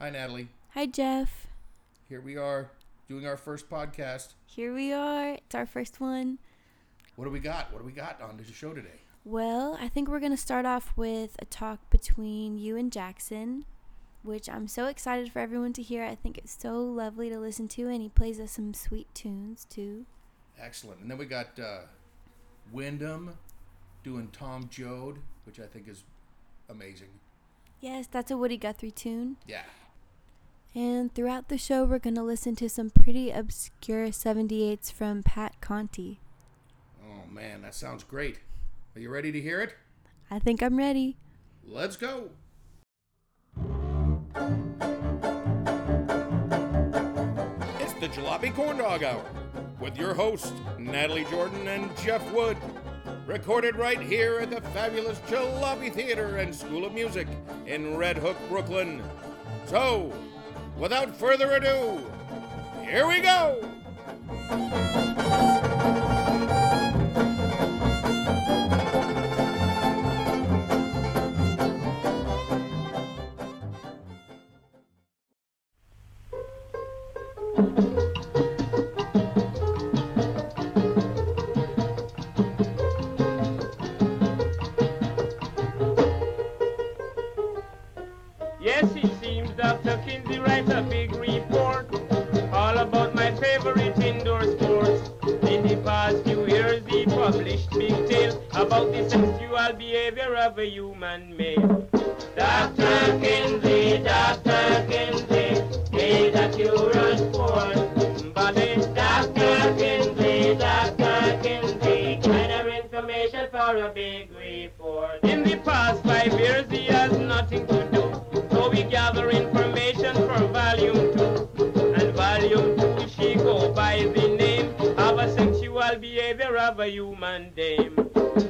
Hi, Natalie. Hi, Jeff. Here we are doing our first podcast. Here we are. It's our first one. What do we got? What do we got on the show today? Well, I think we're going to start off with a talk between you and Jackson, which I'm so excited for everyone to hear. I think it's so lovely to listen to, and he plays us some sweet tunes too. Excellent. And then we got uh, Wyndham doing Tom Joad, which I think is amazing. Yes, that's a Woody Guthrie tune. Yeah. And throughout the show, we're going to listen to some pretty obscure 78s from Pat Conti. Oh, man, that sounds great. Are you ready to hear it? I think I'm ready. Let's go. It's the Jalopy Corn Dog Hour with your hosts, Natalie Jordan and Jeff Wood. Recorded right here at the fabulous Jalopy Theater and School of Music in Red Hook, Brooklyn. So, without further ado, here we go! A human dame.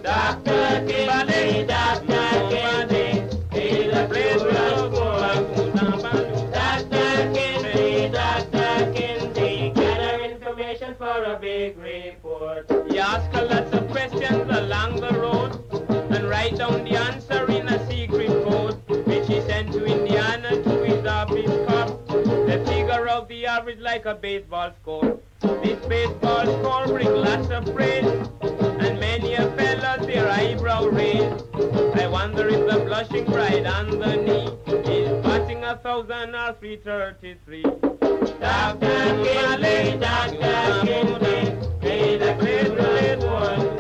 Dr. Kinsey, Dr. Kinsey, he's a clever sport. Dr. Kinsey, Dr. Kinsey, gather information for a big report. He ask a lot of questions along the road and write down the answer in a secret code, which he sent to Indiana to his office cop. The figure of the average like a baseball score. This baseball score bring lots of praise, and many a fella their eyebrow raised. I wonder if the blushing bride on the knee is batting a thousand or three thirty-three. Dr. Kinley, Dr. Kinley, he's a great one.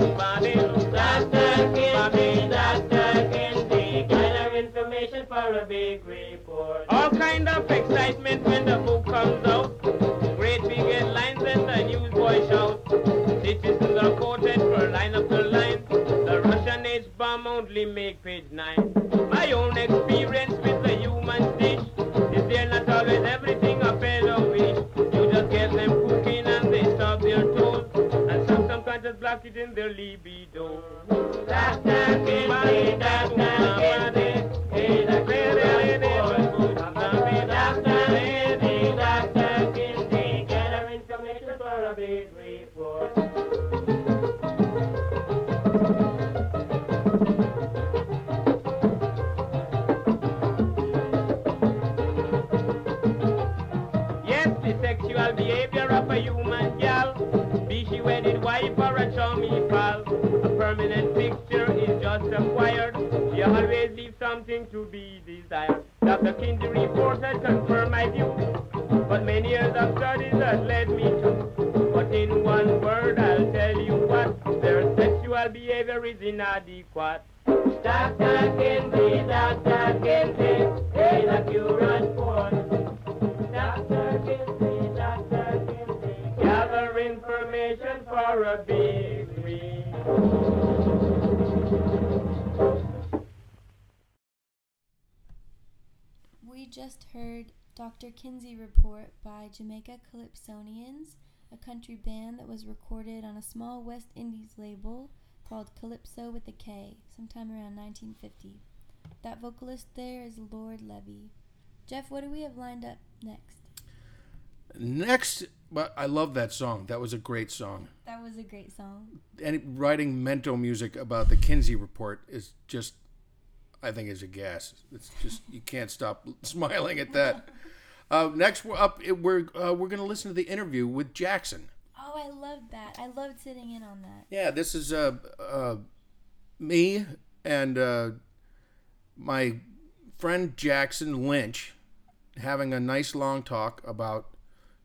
Dr. Kinley, Dr. Kinley, gather information for a big report. All kind of excitement when the book comes out. Great big headlines and the newsboy shout. Citizens are quoted for line after line. The Russian H-bomb only make page nine. My own experience with the human dish is there not always everything a fellow wish. You just get them cooking and they stop their toes. And some subconscious block it in their libido. Dr. Kinsey, Kinsey Report by Jamaica Calypsonians, a country band that was recorded on a small West Indies label called Calypso with a K, sometime around 1950. That vocalist there is Lord Lebby. Jeff, what do we have lined up next? Next, but I love that song. That was a great song. That was a great song. And writing mento music about the Kinsey report is just, I think, is a gas. It's just you can't stop smiling at that. Uh, next, we're up. We're uh, we're gonna listen to the interview with Jackson. Oh, I loved that. I loved sitting in on that. Yeah, this is uh, uh, me and uh, my friend Jackson Lynch having a nice long talk about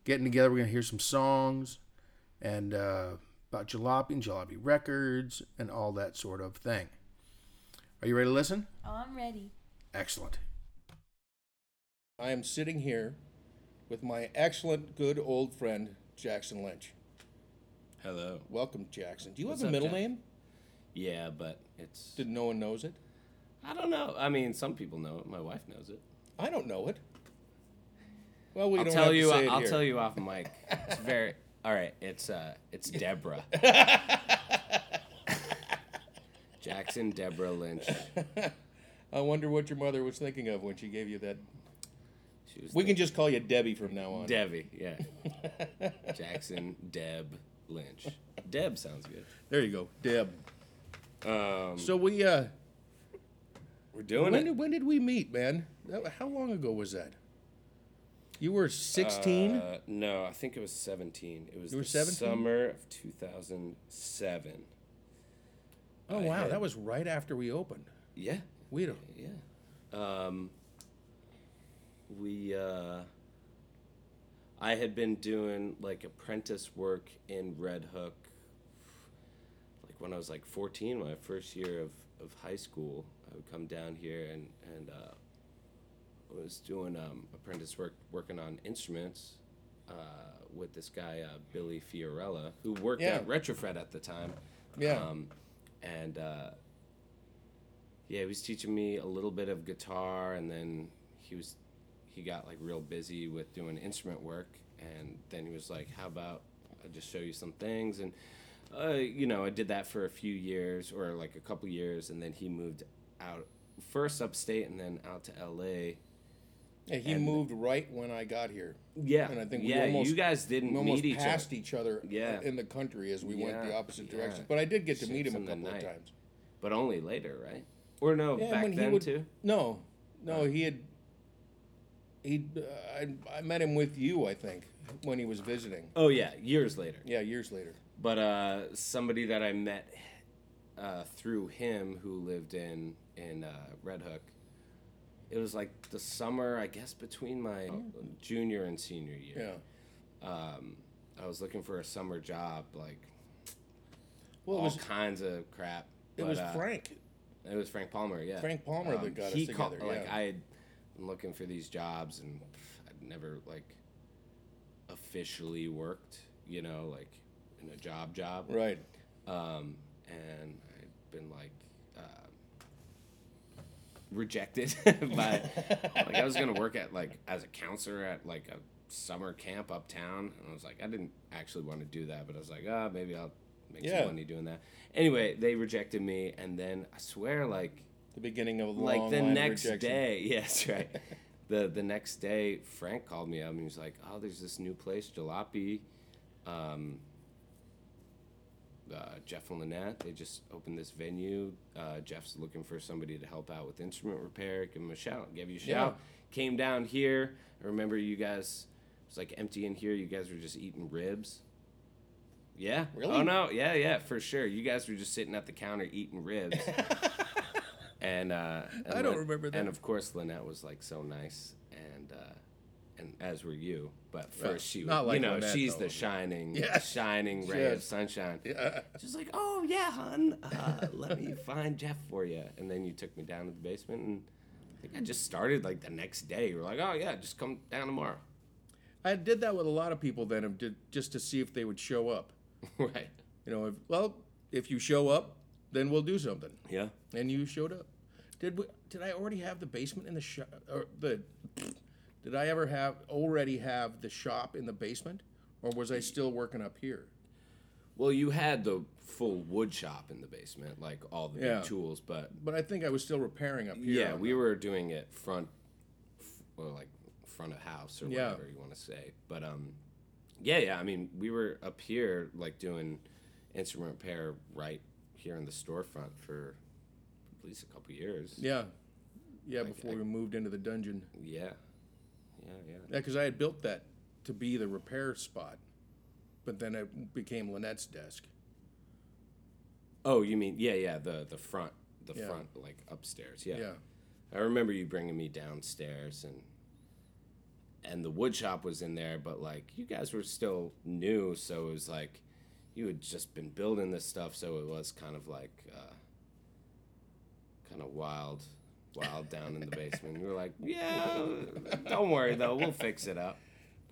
getting together. We're gonna hear some songs and uh, about Jalopy and Jalopy Records and all that sort of thing. Are you ready to listen? Oh, I'm ready. Excellent. I am sitting here with my excellent, good old friend Jackson Lynch. Hello. Welcome, Jackson. Do you What's have a up, middle Jack? name? Yeah, but it's. Did no one knows it? I don't know. I mean, some people know it. My wife knows it. I don't know it. Well, we I'll don't tell have you. To say it I'll here. tell you off mic. It's very. All right. It's uh. It's Deborah. Jackson Deborah Lynch. I wonder what your mother was thinking of when she gave you that. She was We the- can just call you Debbie from now on. Debbie. Yeah. Jackson Deb Lynch. Deb sounds good. There you go, Deb. Um. So we uh, We're doing when it. did, when did we meet, man? That- How long ago was that? You were sixteen. Uh, no, I think it was 17. It was You were the 17? summer of 2007. oh I wow, had- that was right after we opened. Yeah. We don't. Yeah. Um, we, uh, I had been doing like apprentice work in Red Hook, like when I was like 14, my first year of, of high school. I would come down here and, and, uh, I was doing um, apprentice work, working on instruments uh, with this guy uh, Billy Fiorella, who worked Yeah. at Retrofret at the time. Yeah. Um, and uh, yeah, he was teaching me a little bit of guitar, and then he was he got like real busy with doing instrument work, and then he was like, "How about I just show you some things?" And uh, you know, I did that for a few years, or like a couple years, and then he moved out first upstate, and then out to L.A. Yeah, he And- moved right when I got here. Yeah, And I think we yeah, almost- you guys didn't almost meet each passed other, each other Yeah. in the country as we went the opposite yeah. directions. But I did get to meet him a couple of times. but only later, right? Or no, Yeah, back when he then would- too. No, no, he had. He, uh, I, I met him with you, I think, when he was visiting. Oh yeah, years later. Yeah, years later. But uh, somebody that I met uh, through him who lived in in uh, Red Hook. It was like the summer, I guess, between my junior and senior year. Yeah. Um, I was looking for a summer job, like Well, it all was kinds of crap. it but, was uh, Frank. It was Frank Palmer, yeah. Um, Frank Palmer that got us he called- together, Like yeah. I had been looking for these jobs, and I'd never like officially worked, you know, like in a job job. Right. Um, and I'd been like uh, rejected by like I was gonna work at like as a counselor at like a summer camp uptown, and I was like I didn't actually want to do that, but I was like ah maybe I'll make Yeah. some money doing that. Anyway, they rejected me, and then I swear like The beginning of a long like the next day. Yes right. The the next day frank called me up and he was like oh there's this new place jalopy. Um, uh, jeff and lynette they just opened this venue. Uh, jeff's looking for somebody to help out with instrument repair. Give him a shout give you a shout. Came down here. I remember you guys It's like empty in here. You guys were just eating ribs. Yeah. Really? oh no. Yeah yeah for sure. You guys were just sitting at the counter eating ribs and, uh, and I don't Lyn- remember that. And of course, Lynette was like so nice, and uh, and as were you. But first, Well, she was, like you know, Lynette, she's though. the shining, Yes. shining ray of sunshine. Yeah. She's like, oh yeah, hun, uh, let me find Jeff for you. And then you took me down to the basement, and I think I just started like the next day. We're like, oh yeah, just come down tomorrow. I did that with a lot of people then, just to see if they would show up. right. You know, if, well, if you show up, then we'll do something. Yeah. And you showed up. Did we, did I already have the basement in the shop? Or the did I ever have already have the shop in the basement, or was I still working up here? Well, you had the full wood shop in the basement, like all the Yeah. big tools, but But I think I was still repairing up here. Yeah, we the- were doing it front, or like front of house or Yeah. whatever you want to say. But um, yeah, yeah. I mean, we were up here like doing instrument repair right here in the storefront for at least a couple years. Yeah, yeah. Like, Before I- we moved into the dungeon. Yeah, yeah, yeah. Yeah, because I had built that to be the repair spot, but then it became Lynette's desk. Oh, you mean yeah, yeah, the the front, the Yeah. front like upstairs. Yeah. Yeah. I remember you bringing me downstairs and and the wood shop was in there, but like you guys were still new, so it was like you had just been building this stuff, so it was kind of like uh, kind of wild, wild down in the basement. You were like, yeah, don't worry though, we'll fix it up.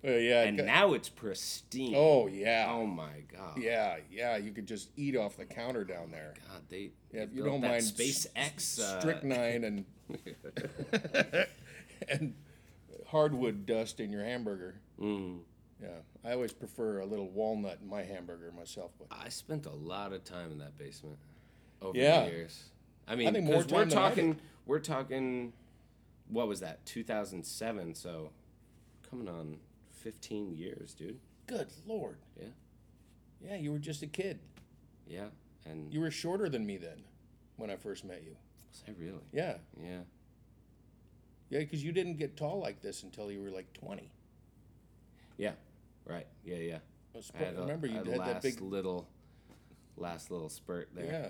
Uh, yeah. And now it's pristine. oh yeah. oh my god. Yeah, yeah. You could just eat off the counter down there. God, they, Yeah, if you don't mind SpaceX uh, strychnine and and hardwood dust in your hamburger. mm. Yeah, I always prefer a little walnut in my hamburger myself. But I spent a lot of time in that basement over Yeah. the years. I mean, 'cause we're I talking, we're talking, what was that? 2007. So, coming on 15 years, dude. good lord, Yeah, yeah, you were just a kid. yeah. And You were shorter than me then, when I first met you. was I really? Yeah, Yeah. yeah, because you didn't get tall like this until you were like twenty. Yeah. Right. Yeah. Yeah. I was- I had a, remember you a had that last big. little, last little spurt there. Yeah,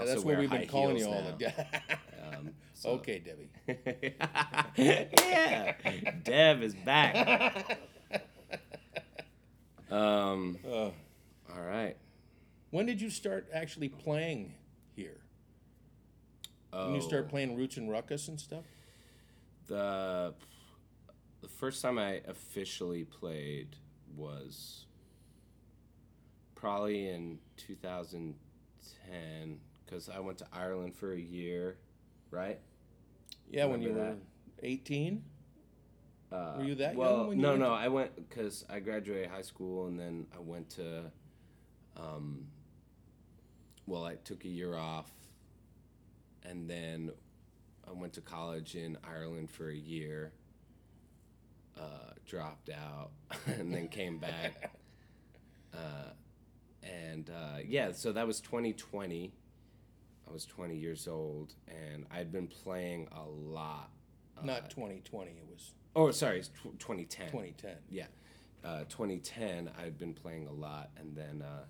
yeah that's what we've been calling you all now. the day. Um, so- okay, Debbie. yeah, Deb is back. Um. Uh, All right. when did you start actually playing here? Oh, When you start playing Roots and Ruckus and stuff? the the first time I officially played was probably in 2010 because I went to Ireland for a year, right? Yeah, when you were 18? Uh, Were you that young well, when you no, went no. to- I went because I graduated high school and then I went to, um, well, I took a year off, and then I went to college in Ireland for a year. Uh, dropped out and then came back. Uh, and uh, yeah, so that was 2020. I was 20 years old, and I'd been playing a lot. Uh, Not 2020, it was Oh, sorry, it's tw 2010. 2010. Yeah, uh, 2010. I'd been playing a lot, and then uh,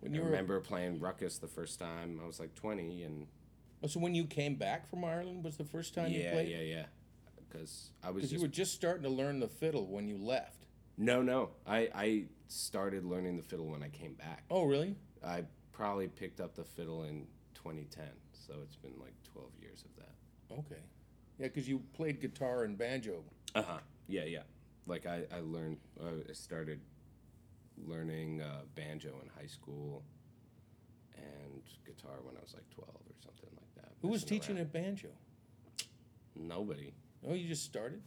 When I you were, remember playing Ruckus the first time. I was like 20, and oh, so when you came back from Ireland was the first time you played. yeah, played? yeah, yeah. Because I was Because you were just starting to learn the fiddle when you left. no, no. I I started learning the fiddle when I came back. Oh, really? I probably picked up the fiddle in 2010, so it's been like 12 years of that. Okay. Yeah, because you played guitar and banjo. Uh huh. Yeah, yeah. Like I, I learned, uh, I started learning uh, banjo in high school and guitar when I was like 12 or something like that. Who was teaching around. at banjo? Nobody. Oh, you just started?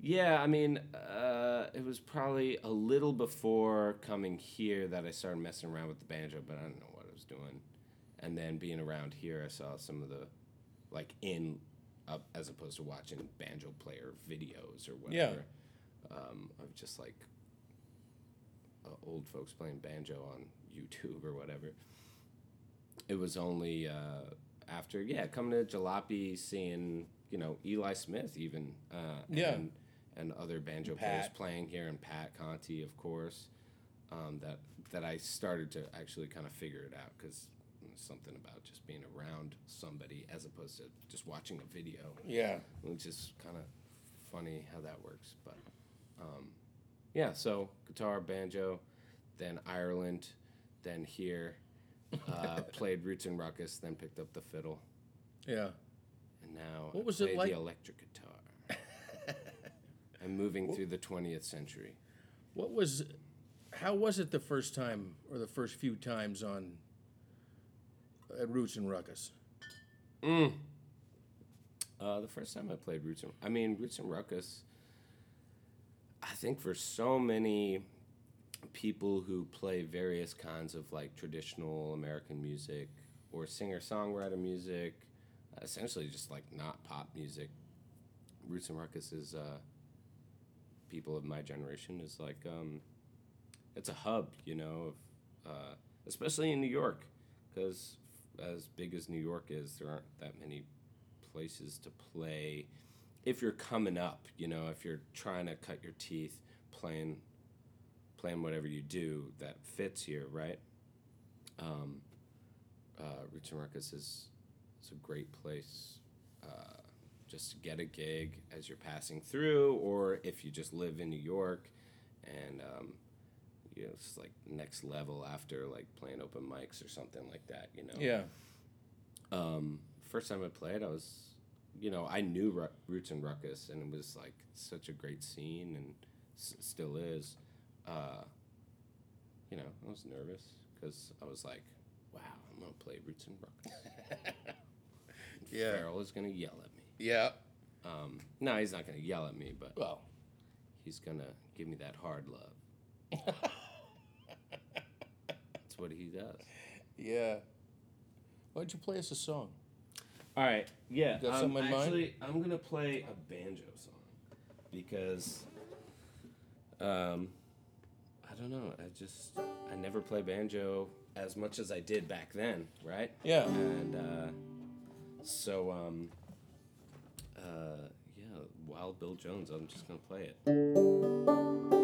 Yeah, I mean, uh, it was probably a little before coming here that I started messing around with the banjo, but I don't know what I was doing. And then being around here, I saw some of the, like in, up as opposed to watching banjo player videos or Yeah. whatever. Um, of just like uh, old folks playing banjo on YouTube or whatever. It was only uh, after, yeah, coming to Jalopy, seeing you know Eli Smith even, uh, Yeah. and, and other banjo players playing here, and Pat Conti, of course. Um, that that I started to actually kind of figure it out because something about just being around somebody as opposed to just watching a video Yeah. which is kind of funny how that works. But um, yeah, so guitar, banjo, then Ireland, then here. Uh, played Roots and Ruckus, then picked up the fiddle, Yeah. And now What I was it like- the electric guitar. I'm moving through the 20th century. What was, how was it the first time or the first few times on at Roots and Ruckus? Mm. Uh, the first time I played Roots and I mean Roots and Ruckus. I think for so many people who play various kinds of like traditional American music or singer songwriter music, essentially just like not pop music, Roots and Ruckus is uh, people of my generation is like um, it's a hub, you know, of, uh, especially in New York, because as big as New York is, there aren't that many places to play if you're coming up, you know, if you're trying to cut your teeth playing playing whatever you do that fits here, right? Um, uh, Roots and Ruckus is is a great place uh, just to get a gig as you're passing through, or if you just live in New York, and um, you know, it's like next level after like playing open mics or something like that, you know. Yeah. Um, first time I played, I was, you know, I knew Ru- Roots and Ruckus, and it was like such a great scene, and s- still is. Uh, you know, I was nervous because I was like, "Wow, I'm gonna play Roots and Ruckus." Yeah. Feral is gonna yell at me. Yeah. Um, no, he's not gonna yell at me, but Well. he's gonna give me that hard love. That's what he does. Yeah. Why don't you play us a song? All right. Yeah. got um, something in mind? actually, I'm gonna play a banjo song because, um, I don't know. I just I never play banjo as much as I did back then, right? Yeah. And uh, so, um, uh, yeah, Wild Bill Jones. I'm just gonna play it.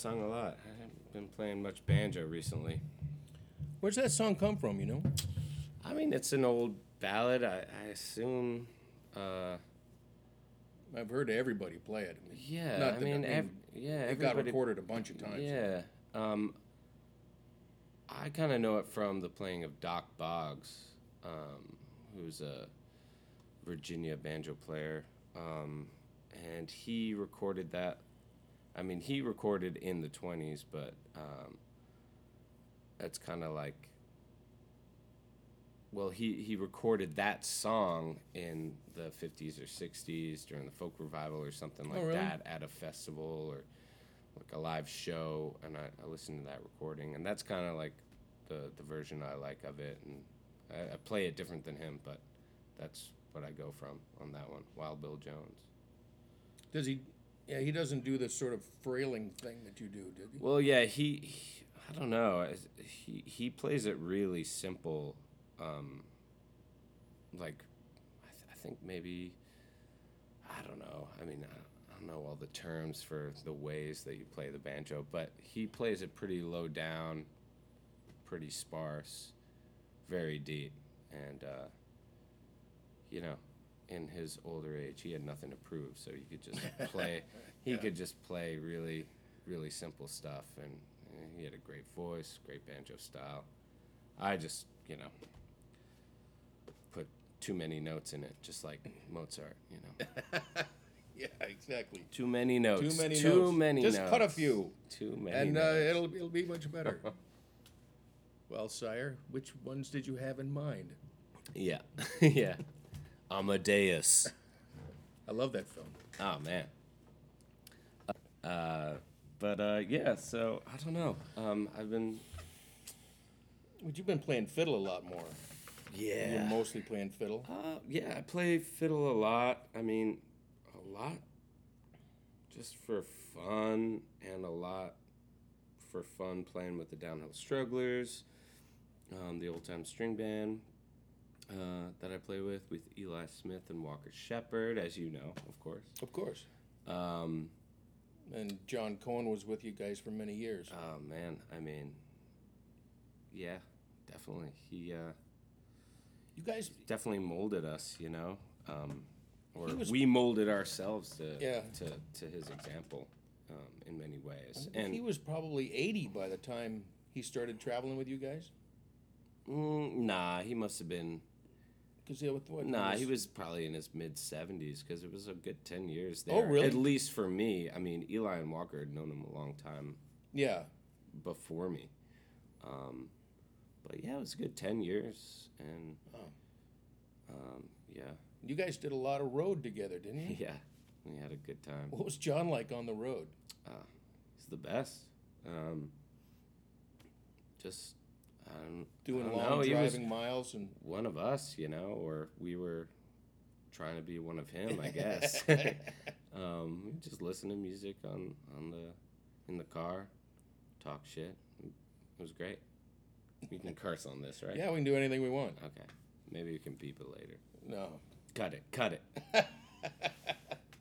Song a lot. I haven't been playing much banjo recently. Where's that song come from, you know? I mean, it's an old ballad. I, I assume uh, I've heard everybody play it. Yeah, Not I that- mean, ev- yeah, it got recorded a bunch of times. Yeah. Um, I kind of know it from the playing of Dock Boggs, um, who's a Virginia banjo player. Um, and he recorded that. I mean, he recorded in the 20s, but um, that's kind of like. Well, he, he recorded that song in the 50s or 60s during the folk revival or something like Oh, really? that at a festival or like a live show, and I, I listened to that recording, and that's kind of like the the version I like of it, and I, I play it different than him, but that's what I go from on that one. Wild Bill Jones. Does he? Yeah, he doesn't do the sort of frailing thing that you do, did he? Well, yeah, he, he I don't know, he he plays it really simple, um, like I, th- I think maybe I don't know. I mean, I, I don't know all the terms for the ways that you play the banjo, but he plays it pretty low down, pretty sparse, very deep, and uh, you know, in his older age, he had nothing to prove, so he could just play. He could just play really, really simple stuff, and, and he had a great voice, great banjo style. I just, you know, put too many notes in it, just like Mozart. You know, Yeah, exactly. too many notes. Too many Too notes. many Just notes. cut a few, Too many. and uh, it'll it'll be much better. well, sire, which ones did you have in mind? Yeah, yeah. Amadeus. I love that film. Oh man. Uh, but uh, yeah. So I don't know. Um, I've been. But you've been playing fiddle a lot more. You're Yeah. mostly playing fiddle. Uh, yeah, I play fiddle a lot. I mean, a lot just for fun, and a lot for fun playing with the Downhill Strugglers, um, the old time string band uh, that I play with, with Eli Smith and Walker Shepard, as you know, of course. Of course. Um, And John Cohen was with you guys for many years. oh, man. I mean, yeah, definitely. He. Uh, You guys, definitely molded us, you know, um, or was- we molded ourselves to Yeah. to, to his example um, in many ways. and he was probably 80 by the time he started traveling with you guys. mm, nah, he must have been Because yeah, with what? nah, he was probably in his mid seventies because it was a good ten years there. Oh, really? At least for me. I mean, Eli and Walker had known him a long time Yeah. before me. Um, but yeah, it was a good ten years, and Oh. um, yeah, You guys did a lot of road together, didn't you? yeah, we had a good time. What was John like on the road? He's the best. Um, just Don't, Doing long know, driving miles and one of us, you know, or we were trying to be one of him, I guess. um, we just listen to music on on the in the car, talk shit. It was great. We can curse on this, right? yeah, we can do anything we want. Okay. Maybe we can beep it later. No. Cut it. Cut it.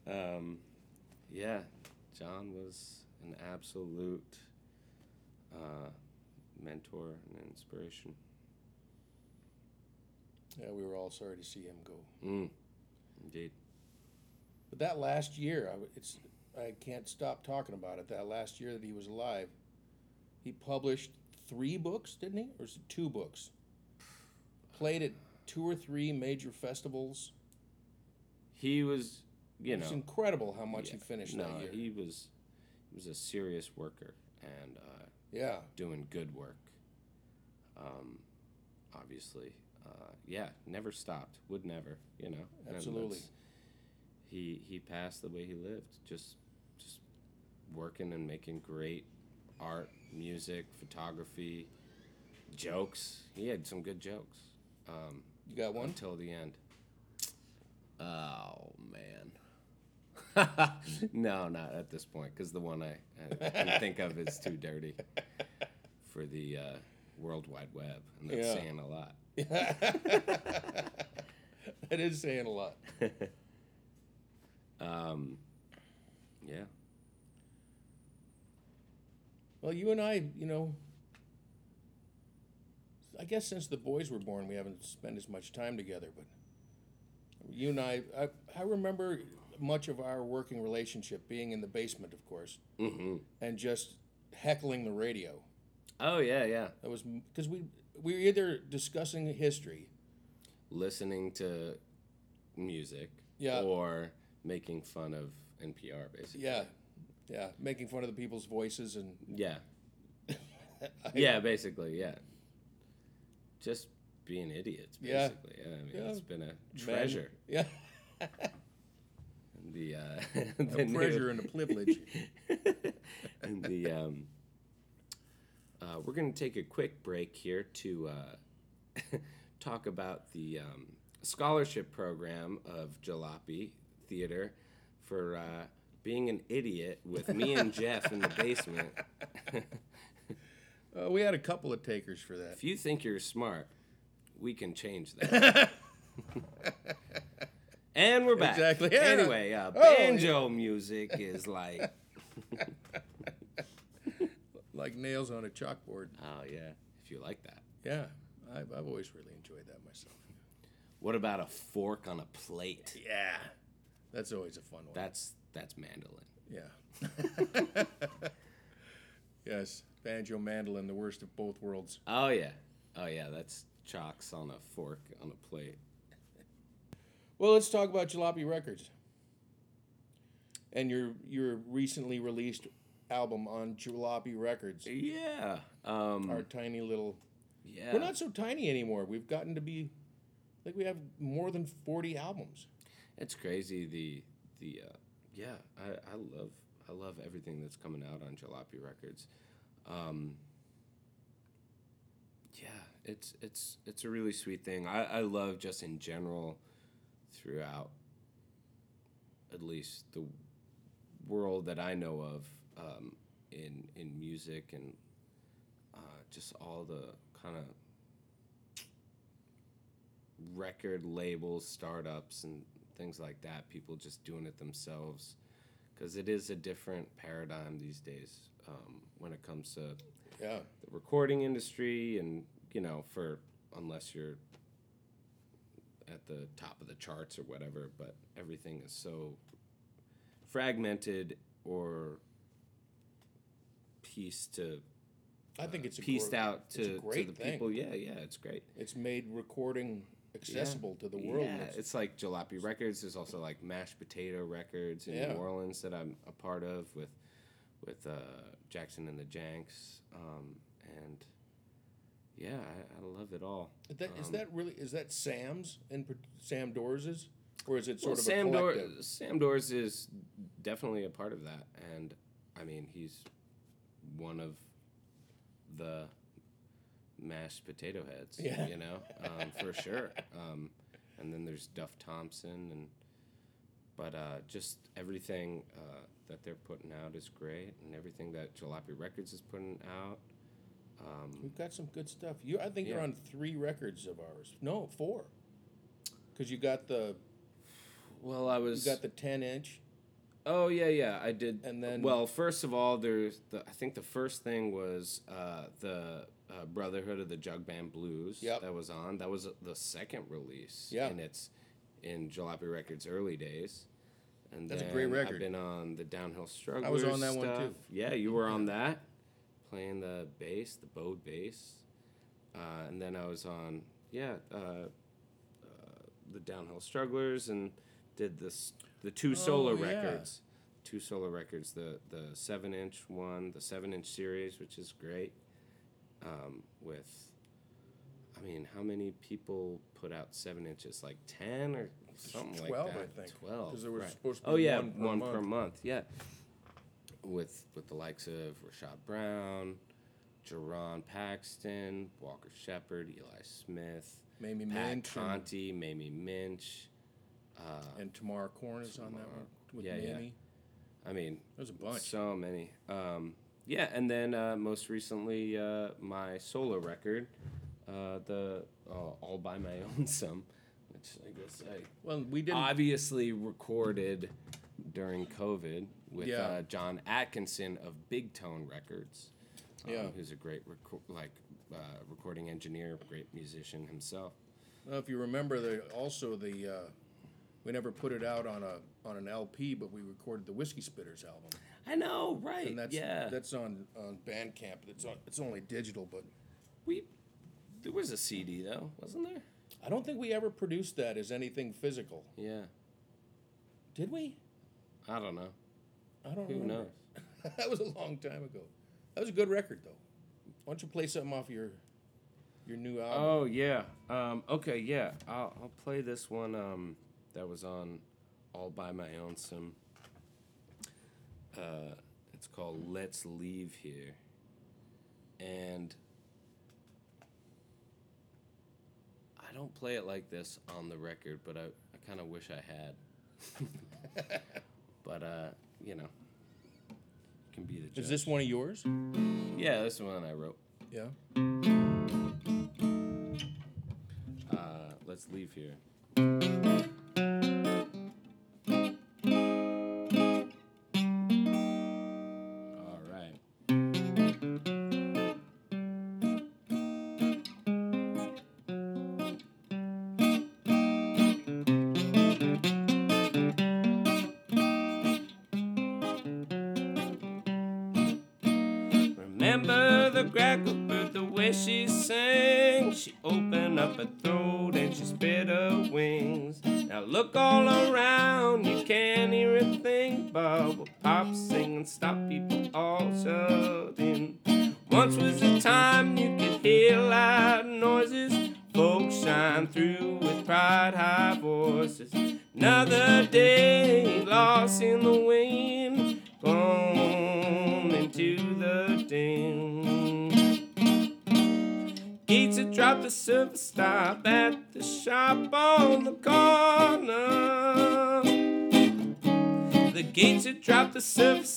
um, yeah, John was an absolute uh, mentor and inspiration. Yeah, we were all sorry to see him go. Mm, indeed. But that last year, I, it's I can't stop talking about it. That last year that he was alive, he published three books, didn't he, or is it two books? Played at two or three major festivals. He was, you know, It's incredible how much he finished no, that year. he was, he was a serious worker and uh, yeah, doing good work. Um, obviously, uh, yeah, never stopped. Would never, you know. Absolutely. He he passed the way he lived, just just working and making great art, music, photography, jokes. He had some good jokes. Um, you got one. until the end. Oh man. no, not at this point, because the one I, I can think of is too dirty for the uh, World Wide Web, and that's Yeah. saying a lot. That is saying a lot. Um, yeah. Well, you and I, you know, I guess since the boys were born, we haven't spent as much time together. But you and I, I, I remember much of our working relationship being in the basement, of course, hmm and just heckling the radio. Oh yeah, yeah. That was because we we were either discussing history, Listening to music. Yeah. Or making fun of NPR, basically. yeah, yeah, making fun of the people's voices and Yeah. yeah, basically, yeah. Just being idiots, basically. Yeah. I mean, Yeah. it's been a man- treasure. yeah, The uh, the new- pleasure and a privilege. and the um, uh, we're going to take a quick break here to uh, talk about the um, scholarship program of Jalopy Theater for uh, being an idiot with me and Jeff in the basement. Uh, we had a couple of takers for that. If you think you're smart, we can change that. And we're back. Exactly. Yeah. Anyway, uh, Oh, banjo music is like, Like nails on a chalkboard. oh yeah, if you like that. Yeah, I've, I've always really enjoyed that myself. What about a fork on a plate? Yeah, that's always a fun one. That's that's mandolin. yeah. yes, banjo, mandolin, the worst of both worlds. Oh yeah, oh yeah, that's chalks on a fork on a plate. Well, let's talk about Jalopy Records and your your recently released album on Jalopy Records. Yeah, um, Our tiny little. yeah. We're not so tiny anymore. We've gotten to be, like, we have more than forty albums. It's crazy the the uh, yeah I, I love I love everything that's coming out on Jalopy Records. Um, yeah, it's it's it's a really sweet thing. I, I love just in general throughout at least the world that I know of um, in in music and uh, just all the kind of record labels, startups, and things like that. People just doing it themselves because it is a different paradigm these days um, when it comes to Yeah, the recording industry and you know for unless you're at the top of the charts or whatever but everything is so fragmented or pieced to I think it's a pieced out to, to the thing. people yeah yeah it's great It's made recording accessible to the world. yeah, It's- it's like Jalopy Records. There's also like Mashed Potato Records in Yeah. New Orleans that I'm a part of with with uh, Jackson and the Janks, um, and yeah, I, I love it all. Is that, is Um, that really is that Sam's and Sam Doores's, or is it well, sort of Sam a Dor- Sam Doores is definitely a part of that, and I mean he's one of the mashed potato heads. Yeah. you know, um, for sure. Um, and then there's Duff Thompson, and but uh, just everything uh, that they're putting out is great, and everything that Jalopy Records is putting out. Um, We've got some good stuff. You, I think you're on three records of ours. No, four. Because you got the well, I was. you got the ten inch. Oh yeah, yeah, I did. And then- well, first of all, there's the. I think the first thing was uh, the uh, Brotherhood of the Jug Band Blues. Yep. That was on. That was the second release. Yeah. And it's in Jalopy Records' early days. And That's a great record. I've been on the Downhill Struggle. I was on that one, too. Yeah, you were on that, playing the bass, the bowed bass, uh, and then I was on yeah. Uh, uh, the Downhill Strugglers and did this the two solo Oh, yeah. records, two solo records. The the seven inch one, the seven inch series, which is great. Um, with, I mean, how many people put out seven inches? Like ten or something 12, like I that. think, Twelve. 'cause there was right. supposed to oh yeah, one per one month. per month. Yeah. With with the likes of Rashad Brown, Jerron Paxton, Walker Shepard, Eli Smith. Mamie Pat Minch and, Conti, Mamie Minch. Uh, and Tamara Korn is on that one with Yeah, yeah. I mean, There's a bunch. so many. Um, yeah, and then uh, most recently, uh, my solo record, uh, the uh, All by My Own Some, which I guess I Well, we didn't. obviously recorded during COVID with Yeah. uh, John Atkinson of Big Tone Records. um, Yeah. who's a great reco- like uh, recording engineer, great musician himself. Well, if you remember, the also the uh, we never put it out on a on an LP, but we recorded the Whiskey Spitters album, I know, right? and that's yeah. that's on on Bandcamp. It's on it's only digital, but we there was a CD though, wasn't there? I don't think we ever produced that as anything physical. Yeah. Did we? I don't know. I don't know. Who remember. knows? that was a long time ago. That was a good record, though. Why don't you play something off your your new album? Oh yeah. Um, okay, yeah. I'll I'll play this one. Um, that was on All by My Own. Some. Uh, it's called "Let's Leave Here," and I don't play it like this on the record, but I I kind of wish I had. but uh, you know, can be the judge. Is this one of yours? Yeah, this one I wrote. Yeah. Uh, let's leave here. Remember the the way she sang. She opened up her the silver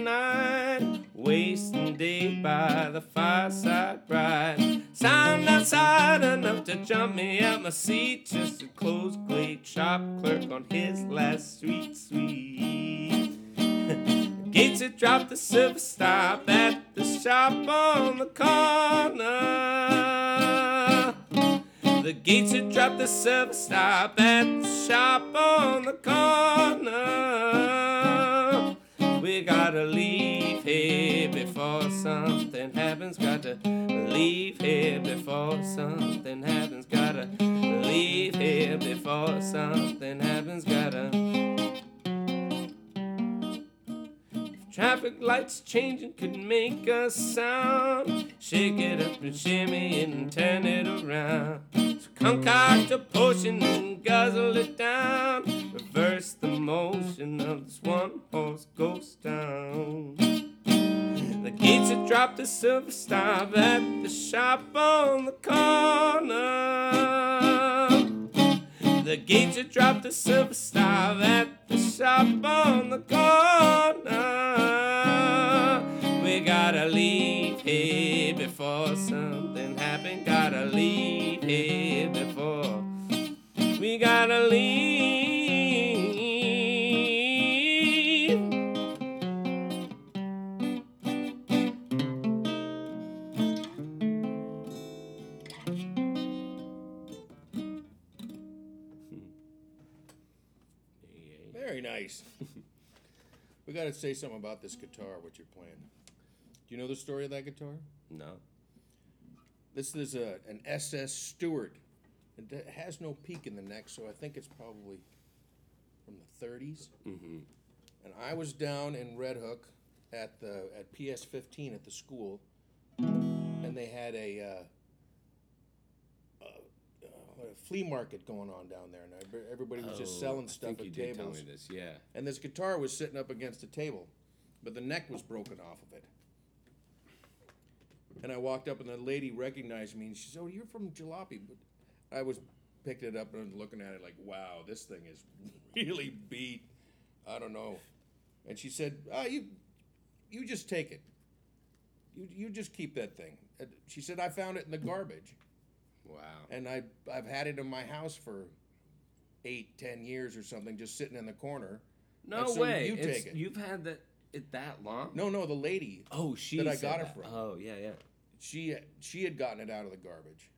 night. Wasting day by the fireside bright. Sound outside enough to jump me out my seat. Just a closed glade shop clerk on his last sweet sweet. Gates had dropped the silver stop at the shop on the corner. The gates had dropped the silver stop at the shop on the corner. We gotta leave here before something happens. Gotta leave here before something happens. Gotta leave here before something happens. Gotta. Traffic lights changing could make a sound. Shake it up and shimmy it and turn it around. So concoct a potion and guzzle it down. Reverse the motion of this one horse ghost town. The gates had dropped the silver stop at the shop on the corner. The gates had dropped the silver stop at the shop on the corner. We gotta leave here before something happens. Gotta leave here before we gotta leave. We got to say something about this guitar, what you're playing. Do you know the story of that guitar? No. This is a, an SS Stewart. It has no peak in the neck, so I think it's probably from the 30s. Mm-hmm. And I was down in Red Hook at the at PS 15 at the school, and they had a, uh, a flea market going on down there, and everybody was just selling stuff Oh, I think at you did tell tables. me this. Yeah. And this guitar was sitting up against a table, but the neck was broken off of it. And I walked up, and the lady recognized me, and she said, "Oh, you're from Jalopy." But I was picking it up and looking at it like, "Wow, this thing is really beat." I don't know. And she said, "Ah, you, you just take it. You you just keep that thing." And She said, "I found it in the garbage." Wow. and I I've had it in my house for eight, ten years or something, just sitting in the corner. No so way. you It's- take it. You've had that it that long? No, no, the lady Oh, she That I got it from. Oh, yeah, yeah. she she had gotten it out of the garbage,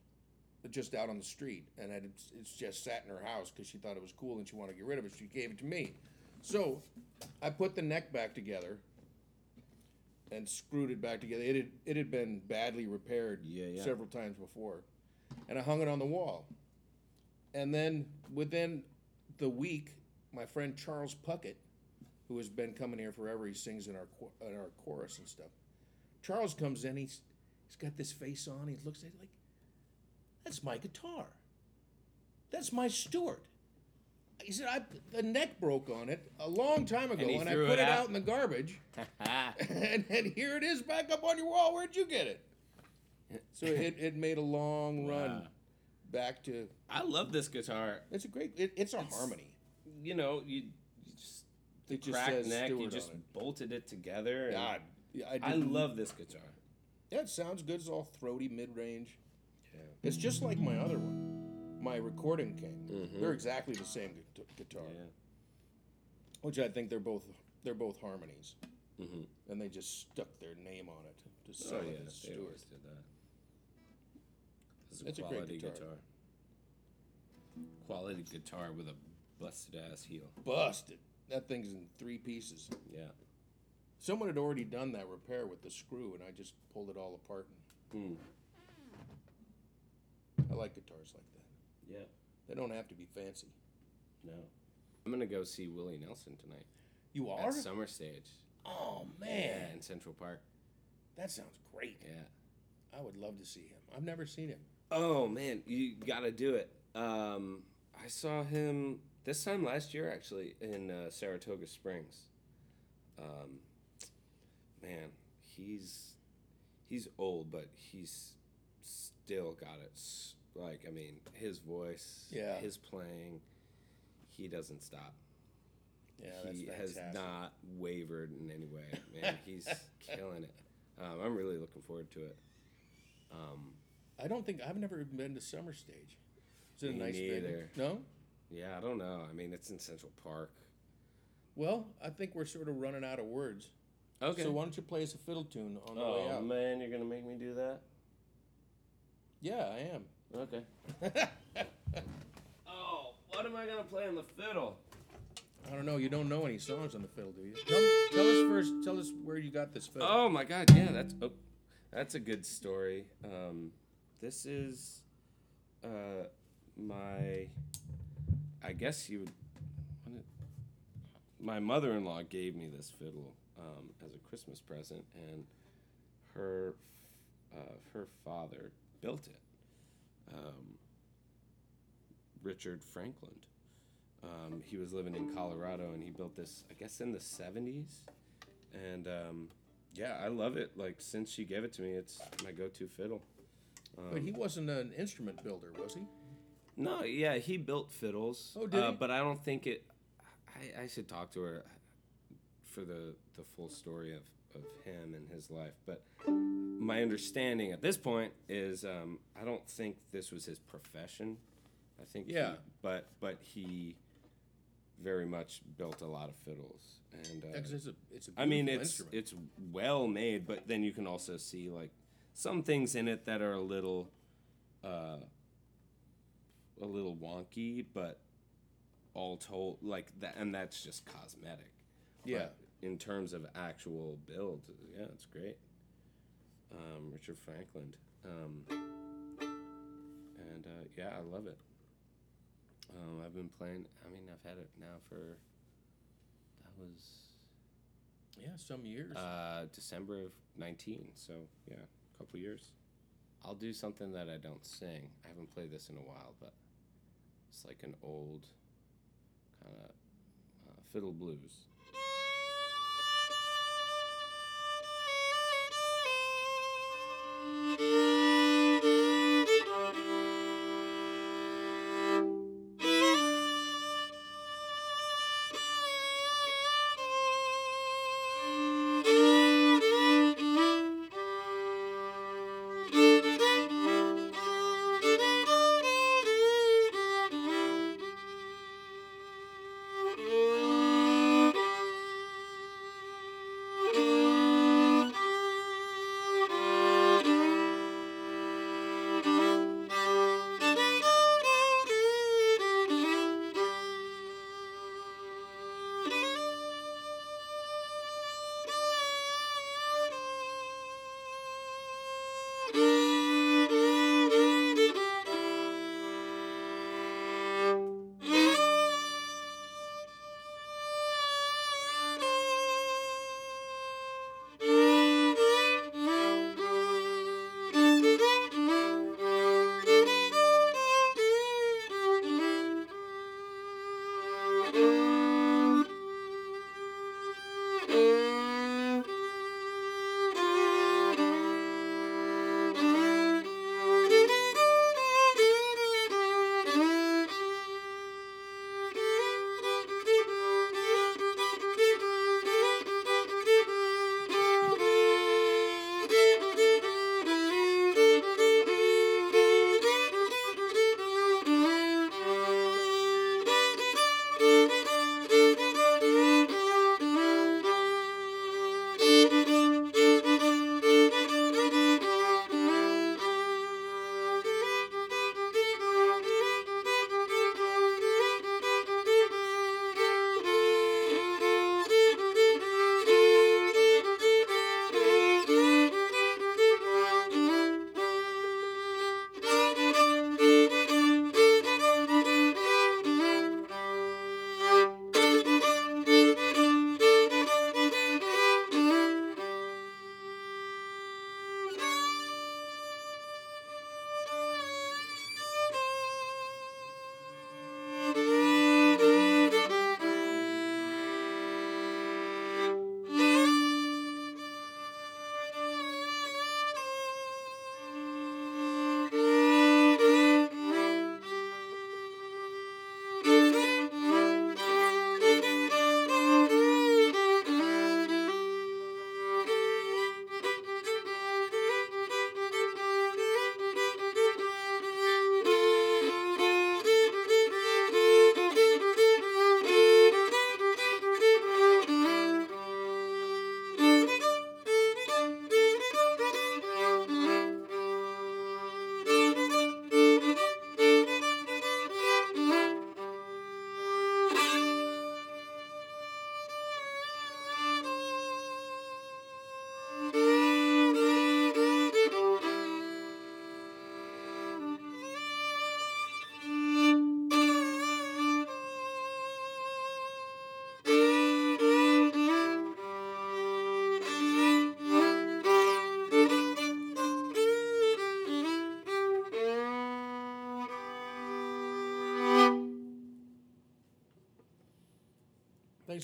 just out on the street, and had, it's just sat in her house because she thought it was cool and she wanted to get rid of it. She gave it to me, so I put the neck back together and screwed it back together. It had it had been badly repaired Yeah, yeah. several times before, and I hung it on the wall. And then within the week, my friend Charles Puckett, who has been coming here forever, he sings in our in our chorus and stuff. Charles comes in, he's he's got this face on. He looks at it like, that's my guitar. That's my Stewart. He said, I the neck broke on it a long time ago, And and, I put it it out? out in the garbage, and, and here it is back up on your wall. Where'd you get it? So it, it made a long run Wow. back to. I love this guitar. It's a great. It, it's a It's- harmony. You know, you, you just It just cracked says neck. Stewart you just it. bolted it together. God, yeah, I, I love this guitar. Yeah, it sounds good. It's all throaty, mid-range. Yeah. It's just like my other one, my recording king. Mhm. They're exactly the same gu- guitar, Yeah. which I think they're both they're both harmonies, Mm-hmm. and they just stuck their name on it to sell Oh it yeah, as they Stewart. always did that. It's a It's a great quality guitar. guitar. Quality guitar with a busted ass heel. Busted. That thing's in three pieces. Yeah. Someone had already done that repair with the screw, and I just pulled it all apart. Mm. I like guitars like that. Yeah. They don't have to be fancy. No. I'm gonna go see Willie Nelson tonight You are? at Summer Stage. Oh Yeah, man, in Central Park. that sounds great. Yeah. I would love to see him. I've never seen him. Oh man, you gotta do it. Um, I saw him this time last year actually in uh, Saratoga Springs. Um, man, he's he's old, but he's still got it. S- Like I mean, his voice, Yeah. his playing, he doesn't stop. Yeah, he has not wavered in any way. Man, he's killing it. Um, I'm really looking forward to it. Um, I don't think I've never been to Summer Stage. Is it a Me nice venue? No. yeah, I don't know. I mean, it's in Central Park. Well, I think we're sort of running out of words. Okay. So why don't you play us a fiddle tune on the way oh out? man, you're gonna make me do that? Yeah, I am. Okay. Oh, what am I gonna play on the fiddle? I don't know. You don't know any songs on the fiddle, do you? Tell, tell us first. Tell us where you got this fiddle. Oh my God, yeah, that's oh, that's a good story. Um, this is uh, my, I guess you would, my mother-in-law gave me this fiddle um, as a Christmas present, and her uh, her father built it. Um, Richard Franklin. Um, he was living in Colorado, and he built this, I guess, in the '70s. And um, yeah, I love it. Like since she gave it to me, it's my go-to fiddle. Um, But he wasn't an instrument builder, was he? no, yeah, he built fiddles. Oh, did uh, he? But I don't think it. I, I should talk to her for the the full story of of him and his life. But my understanding at this point is, um, I don't think this was his profession. I think. he- Yeah. but but he very much built a lot of fiddles and. Uh, it's a it's a I mean, it's instrument. it's well made, but then you can also see like some things in it that are a little, uh, a little wonky, but all told like that, and that's just cosmetic. Yeah. But in terms of actual build, yeah, it's great. Um, Richard Franklin, um, and uh, yeah, I love it. Um, I've been playing. I mean, I've had it now for that was yeah, some years. uh, December of 19, so yeah, couple years. I'll do something that I don't sing. I haven't played this in a while, but it's like an old kind of uh, fiddle blues.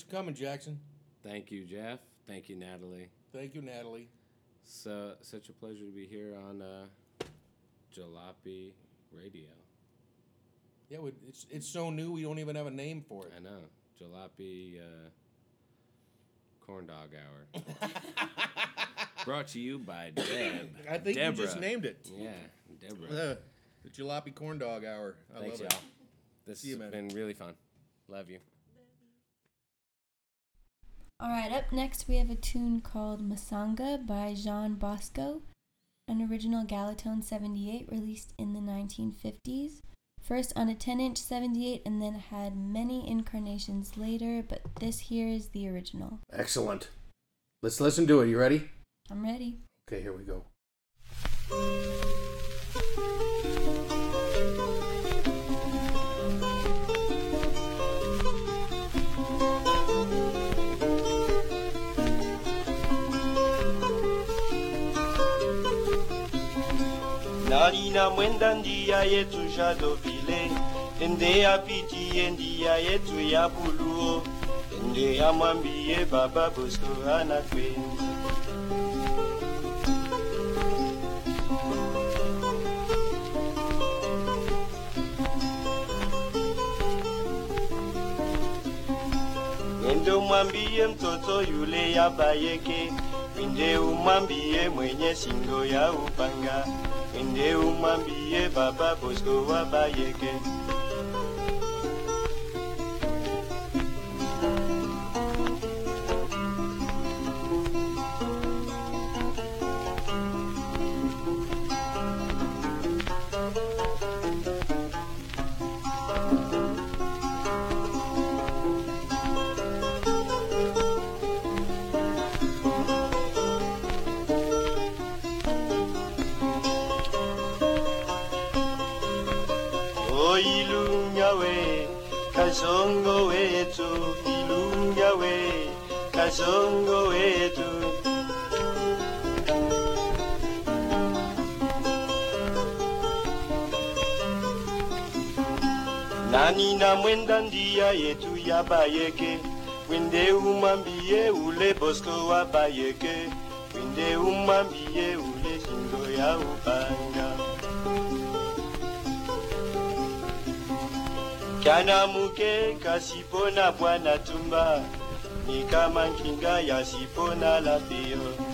Thanks for coming, Jackson. Thank you, Jeff. Thank you, Natalie. Thank you, Natalie. So such a pleasure to be here on uh, Jalopy Radio. Yeah, it's it's so new we don't even have a name for it. I know Jalopy uh, Corn Dog Hour. Brought to you by Deb. I think Deborah. you just named it. Yeah, Deborah. Uh, the Jalopy Corn Dog Hour. I Thanks, love y'all. it. This See you, has man. been really fun. Love you. All right, up next we have a tune called Masanga by Jean Bosco, an original Gallotone 78 released in the 1950s. First on a 10 inch 78 and then had many incarnations later, but this here is the original. Excellent. Let's listen to it. You ready? I'm ready. Okay, here we go. narina mwenda ndia yetu jadovile. Ende ya piti ndia yetu ya buluo. Ende ya mwambie baba boso anakwendi Nende umwambie mtoto yule ya bayeke, pinde umwambie mwenye singo ya upanga wende umwambie baba bosko wabayeke ya umwambie ule wende umwambie ule ya. Kana muke kasipona bwana tumba. Ni kama nkinga yasipona la pio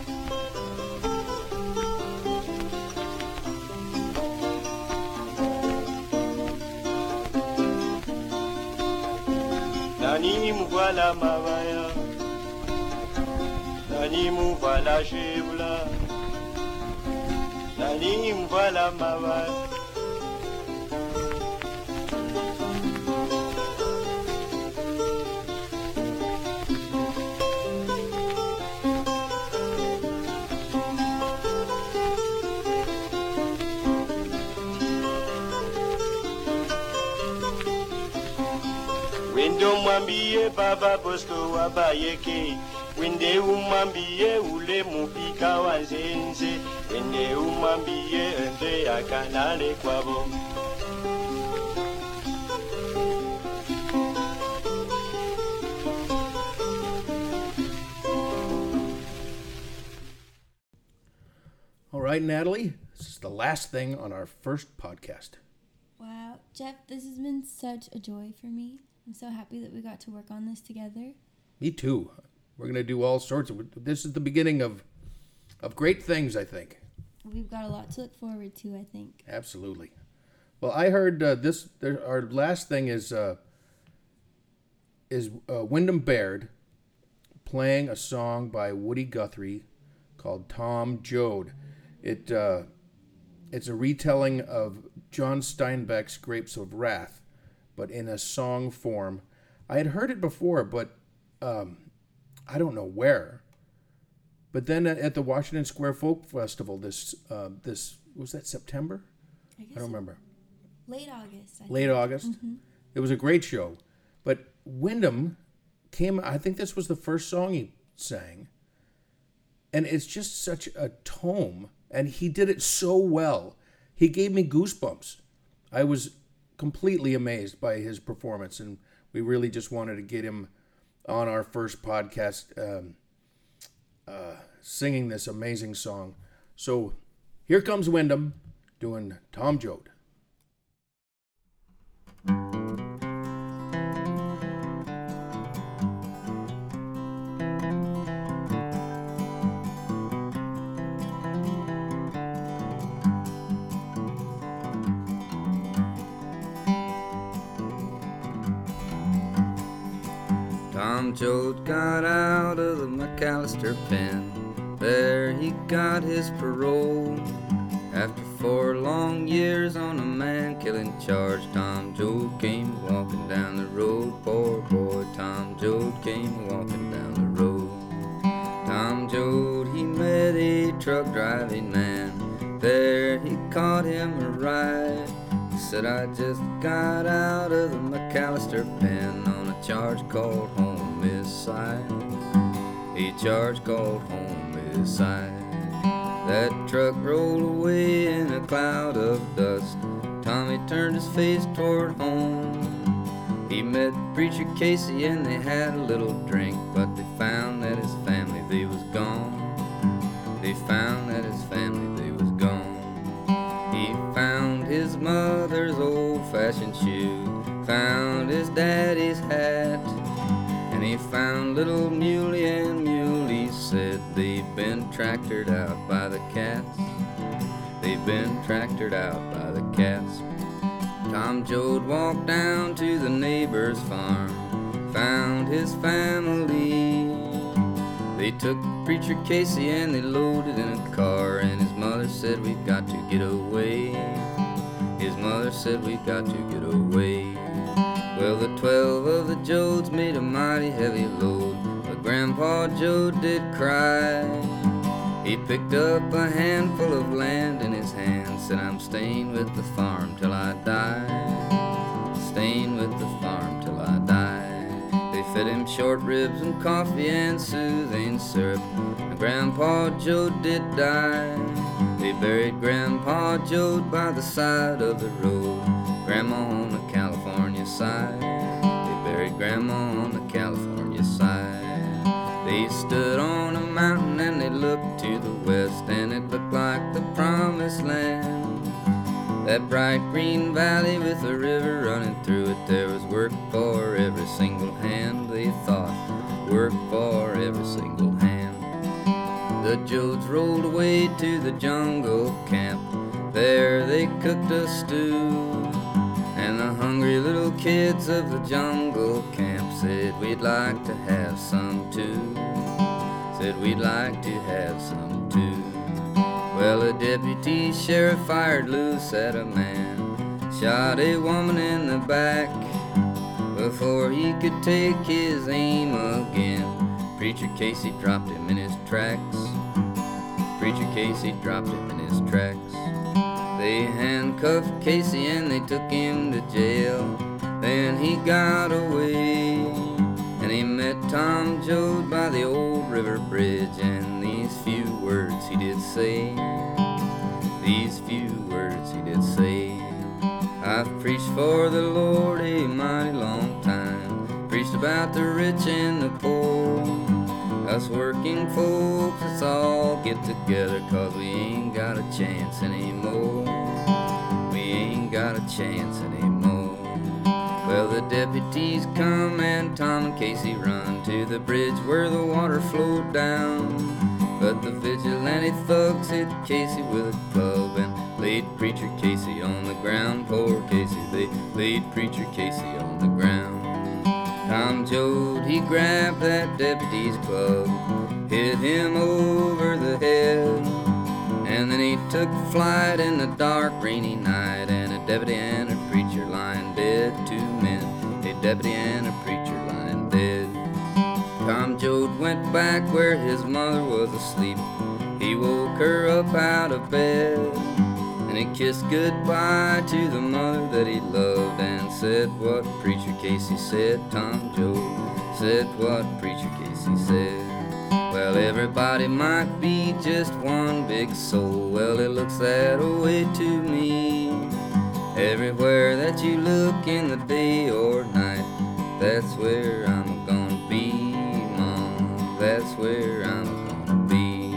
nani muvala mabaya nani muvala shebula nani muvala mabaya Wende baba Bosco wabayeke Wende umwambie ule mupika wa nzenze Wende umwambie ende akanale kwabo All right, Natalie, this is the last thing on our first podcast. Wow, Jeff, this has been such a joy for me. I'm so happy that we got to work on this together. Me too. We're going to do all sorts of. This is the beginning of, of great things, I think. We've got a lot to look forward to, I think. Absolutely. Well, I heard uh, this. There, our last thing is uh, is uh, Wyndham Baird playing a song by Woody Guthrie called "Tom Joad." It uh, it's a retelling of John Steinbeck's "Grapes of Wrath," but in a song form. I had heard it before, but um, I don't know where. But then at, at the Washington Square Folk Festival, this uh, this was that September. I guess I don't remember. late August. I late think. August. It was a great show. But Wyndham came, I think this was the first song he sang. And it's just such a tome. And he did it so well. He gave me goosebumps. I was completely amazed by his performance. And we really just wanted to get him on our first podcast um, uh, singing this amazing song. So here comes Wyndham doing Tom Joad. Tom Joad got out of the McAlester pen. There he got his parole. After four long years on a man killing charge, Tom Joad came walking down the road. Poor boy, Tom Joad came walking down the road. Tom Joad, he met a truck driving man. There he caught him a ride. He said, I just got out of the McAlester pen on a charge called homicide. A charge called homicide. That truck rolled away in a cloud of dust. Tommy turned his face toward home. He met Preacher Casey and they had a little drink, but they found that his family they was gone. They found that his family they was gone. He found his mother's old-fashioned shoe, found his daddy's found little Muley, and Muley said they've been tractored out by the cats. They've been tractored out by the cats. Tom Joad walked down to the neighbor's farm, found his family. They took Preacher Casey and they loaded in a car, and his mother said, We've got to get away. His mother said, We've got to get away. Well, the twelve of the Joads made a mighty heavy load, but Grandpa Joad did cry. He picked up a handful of land in his hand, said, I'm staying with the farm till I die. Staying with the farm till I die. They fed him short ribs and coffee and soothing syrup. And Grandpa Joad did die. They buried Grandpa Joad by the side of the road. Grandma on the California side. They buried Grandma on the California side. They stood on a mountain and they looked to the west, and it looked like the promised land. That bright green valley with a river running through it, there was work for every single hand, they thought. Work for every single hand. The Joads rolled away to the jungle camp. There they cooked a stew. And the hungry little kids of the jungle camp said we'd like to have some too. Said we'd like to have some too. Well, a deputy sheriff fired loose at a man, shot a woman in the back. Before he could take his aim again, Preacher Casey dropped him in his tracks. Preacher Casey dropped him in his tracks. They handcuffed Casey and they took him to jail. Then he got away. And he met Tom Joad by the old river bridge. And these few words he did say. These few words he did say. I've preached for the Lord a mighty long time. Preached about the rich and the poor. Us working folks, let's all get together, cause we ain't got a chance anymore. Got a chance anymore. Well, the deputies come and Tom and Casey run to the bridge where the water flowed down. But the vigilante thugs hit Casey with a club and laid Preacher Casey on the ground. Poor Casey, they laid Preacher Casey on the ground. Tom Joad, he grabbed that deputy's club, hit him over the head. And then he took flight in the dark, rainy night, and a deputy and a preacher lying dead. Two men, a deputy and a preacher lying dead. Tom Joad went back where his mother was asleep. He woke her up out of bed. And he kissed goodbye to the mother that he loved and said what Preacher Casey said. Tom Joad said what Preacher Casey said. Well, everybody might be just one big soul. Well, it looks that way to me. Everywhere that you look in the day or night, that's where I'm gonna be, Mom. That's where I'm gonna be.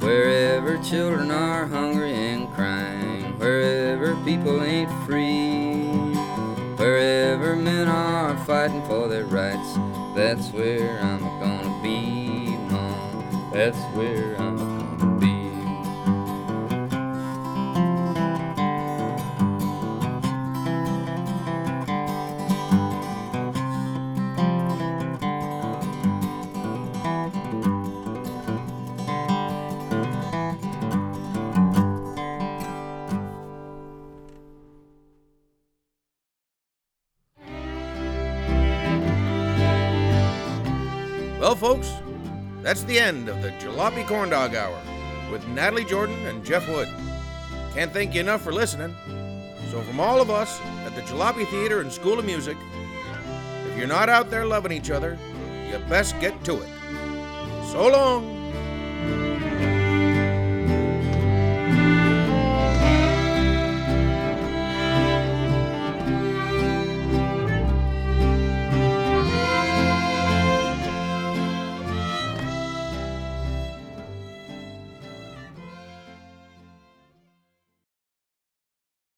Wherever children are hungry and crying, wherever people ain't free, wherever men are fighting for their rights, that's where I'm gonna be. That's where I'm that's the end of the Jalopy Corn Dog Hour with Natalie Jordan and Jeff Wood. Can't thank you enough for listening. So, from all of us at the Jalopy Theater and School of Music, if you're not out there loving each other, you best get to it. So long.